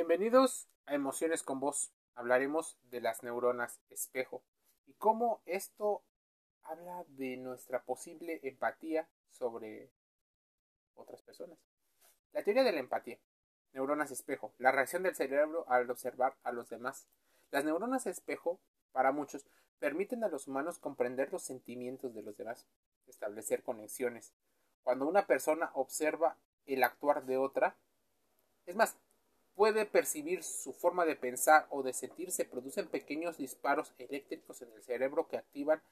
Bienvenidos a Emociones con Voz. Hablaremos de las neuronas espejo y cómo esto habla de nuestra posible empatía sobre otras personas. La teoría de la empatía. Neuronas espejo. La reacción del cerebro al observar a los demás. Las neuronas espejo, para muchos, permiten a los humanos comprender los sentimientos de los demás, establecer conexiones. Cuando una persona observa el actuar de otra, es más, puede percibir su forma de pensar o de sentir, se producen pequeños disparos eléctricos en el cerebro que activan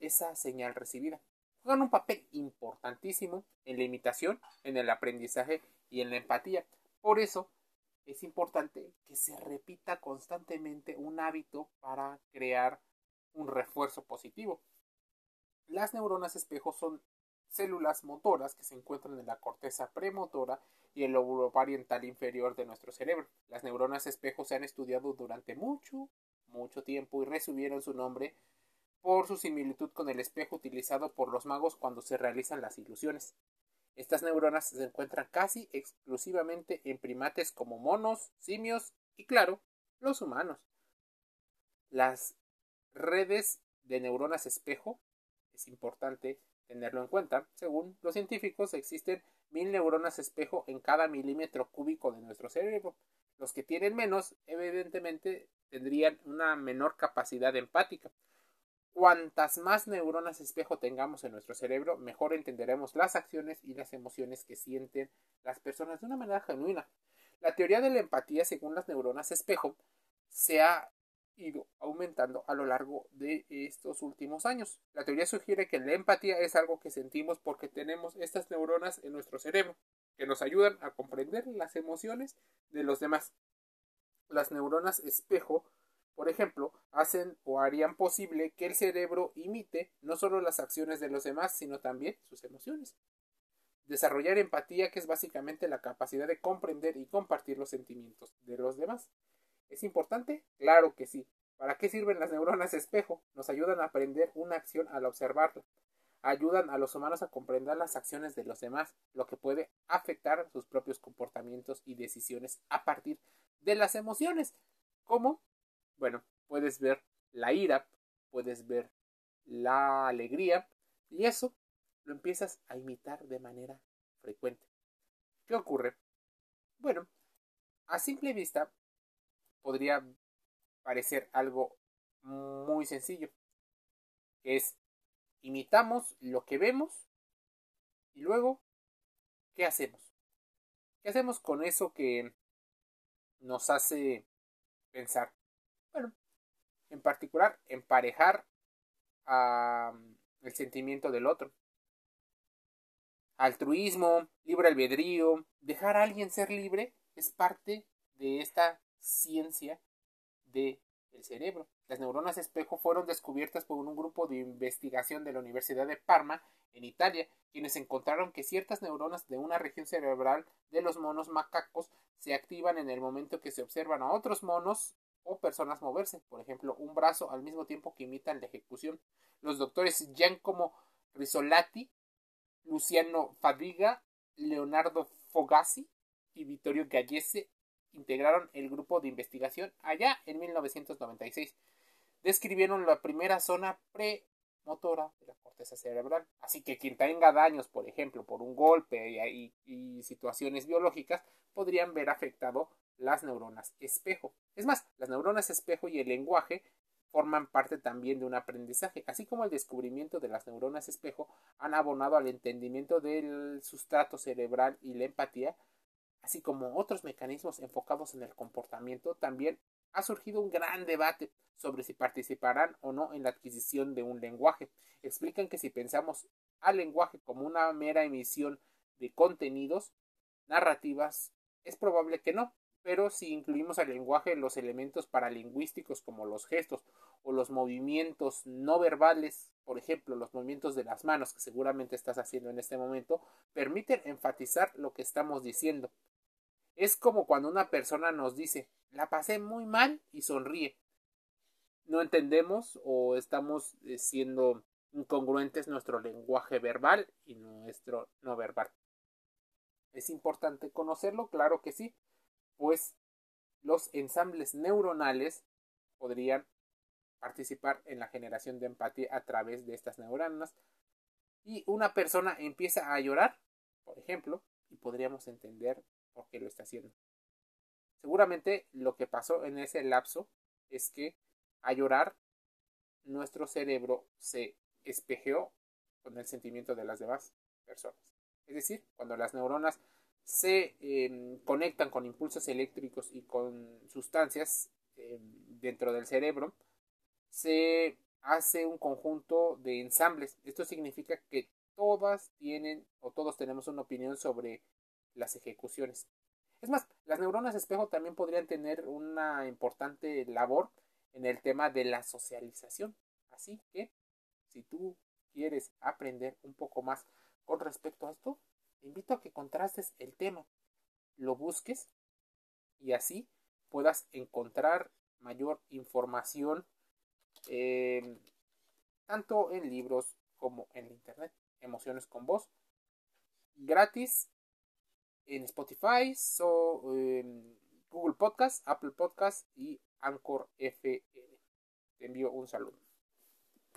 esa señal recibida. Juegan un papel importantísimo en la imitación, en el aprendizaje y en la empatía. Por eso es importante que se repita constantemente un hábito para crear un refuerzo positivo. Las neuronas espejo son células motoras que se encuentran en la corteza premotora y el lóbulo pariental inferior de nuestro cerebro. Las neuronas espejo se han estudiado durante mucho, mucho tiempo y recibieron su nombre por su similitud con el espejo utilizado por los magos cuando se realizan las ilusiones. Estas neuronas se encuentran casi exclusivamente en primates como monos, simios y, claro, los humanos. Las redes de neuronas espejo es importante tenerlo en cuenta. Según los científicos, existen mil neuronas espejo en cada milímetro cúbico de nuestro cerebro. Los que tienen menos, evidentemente, tendrían una menor capacidad empática. Cuantas más neuronas espejo tengamos en nuestro cerebro, mejor entenderemos las acciones y las emociones que sienten las personas de una manera genuina. La teoría de la empatía, según las neuronas espejo, se ha ido aumentando a lo largo de estos últimos años. La teoría sugiere que la empatía es algo que sentimos porque tenemos estas neuronas en nuestro cerebro que nos ayudan a comprender las emociones de los demás. Las neuronas espejo, por ejemplo, hacen o harían posible que el cerebro imite no solo las acciones de los demás, sino también sus emociones. Desarrollar empatía, que es básicamente la capacidad de comprender y compartir los sentimientos de los demás. ¿Es importante? Claro que sí. ¿Para qué sirven las neuronas espejo? Nos ayudan a aprender una acción al observarla. Ayudan a los humanos a comprender las acciones de los demás, lo que puede afectar sus propios comportamientos y decisiones a partir de las emociones. ¿Cómo? Bueno, puedes ver la ira, puedes ver la alegría, y eso lo empiezas a imitar de manera frecuente. ¿Qué ocurre? Bueno, a simple vista podría parecer algo muy sencillo. Es imitamos lo que vemos y luego, ¿qué hacemos? ¿Qué hacemos con eso que nos hace pensar? Bueno, en particular, emparejar a el sentimiento del otro. Altruismo, libre albedrío, dejar a alguien ser libre es parte de esta ciencia del cerebro. Las neuronas espejo fueron descubiertas por un grupo de investigación de la Universidad de Parma, en Italia, quienes encontraron que ciertas neuronas de una región cerebral de los monos macacos se activan en el momento que se observan a otros monos o personas moverse, por ejemplo, un brazo al mismo tiempo que imitan la ejecución. Los doctores Giacomo Risolati, Luciano Fadiga, Leonardo Fogasi y Vittorio Gallese integraron el grupo de investigación allá en 1996. Describieron la primera zona premotora de la corteza cerebral. Así que quien tenga daños, por ejemplo, por un golpe y, y situaciones biológicas, podrían ver afectado las neuronas espejo. Es más, las neuronas espejo y el lenguaje forman parte también de un aprendizaje, así como el descubrimiento de las neuronas espejo han abonado al entendimiento del sustrato cerebral y la empatía, así como otros mecanismos enfocados en el comportamiento, también ha surgido un gran debate sobre si participarán o no en la adquisición de un lenguaje. Explican que si pensamos al lenguaje como una mera emisión de contenidos, narrativas, es probable que no, pero si incluimos al lenguaje los elementos paralingüísticos como los gestos o los movimientos no verbales, por ejemplo, los movimientos de las manos que seguramente estás haciendo en este momento, permiten enfatizar lo que estamos diciendo. Es como cuando una persona nos dice, la pasé muy mal y sonríe. No entendemos o estamos eh, siendo incongruentes nuestro lenguaje verbal y nuestro no verbal. ¿Es importante conocerlo? Claro que sí, pues los ensambles neuronales podrían participar en la generación de empatía a través de estas neuronas. Y una persona empieza a llorar, por ejemplo, y podríamos entender por qué lo está haciendo. Seguramente lo que pasó en ese lapso es que a llorar nuestro cerebro se espejeó con el sentimiento de las demás personas. Es decir, cuando las neuronas se em, conectan con impulsos eléctricos y con sustancias em, dentro del cerebro, se hace un conjunto de ensambles. Esto significa que todas tienen o todos tenemos una opinión sobre las ejecuciones. Es más, las neuronas espejo también podrían tener una importante labor en el tema de la socialización. Así que, si tú quieres aprender un poco más con respecto a esto, te invito a que contrastes el tema, lo busques y así puedas encontrar mayor información eh, tanto en libros como en internet. Emociones con voz gratis en Spotify, so, Google Podcast, Apple Podcast y Anchor FM. Te envío un saludo.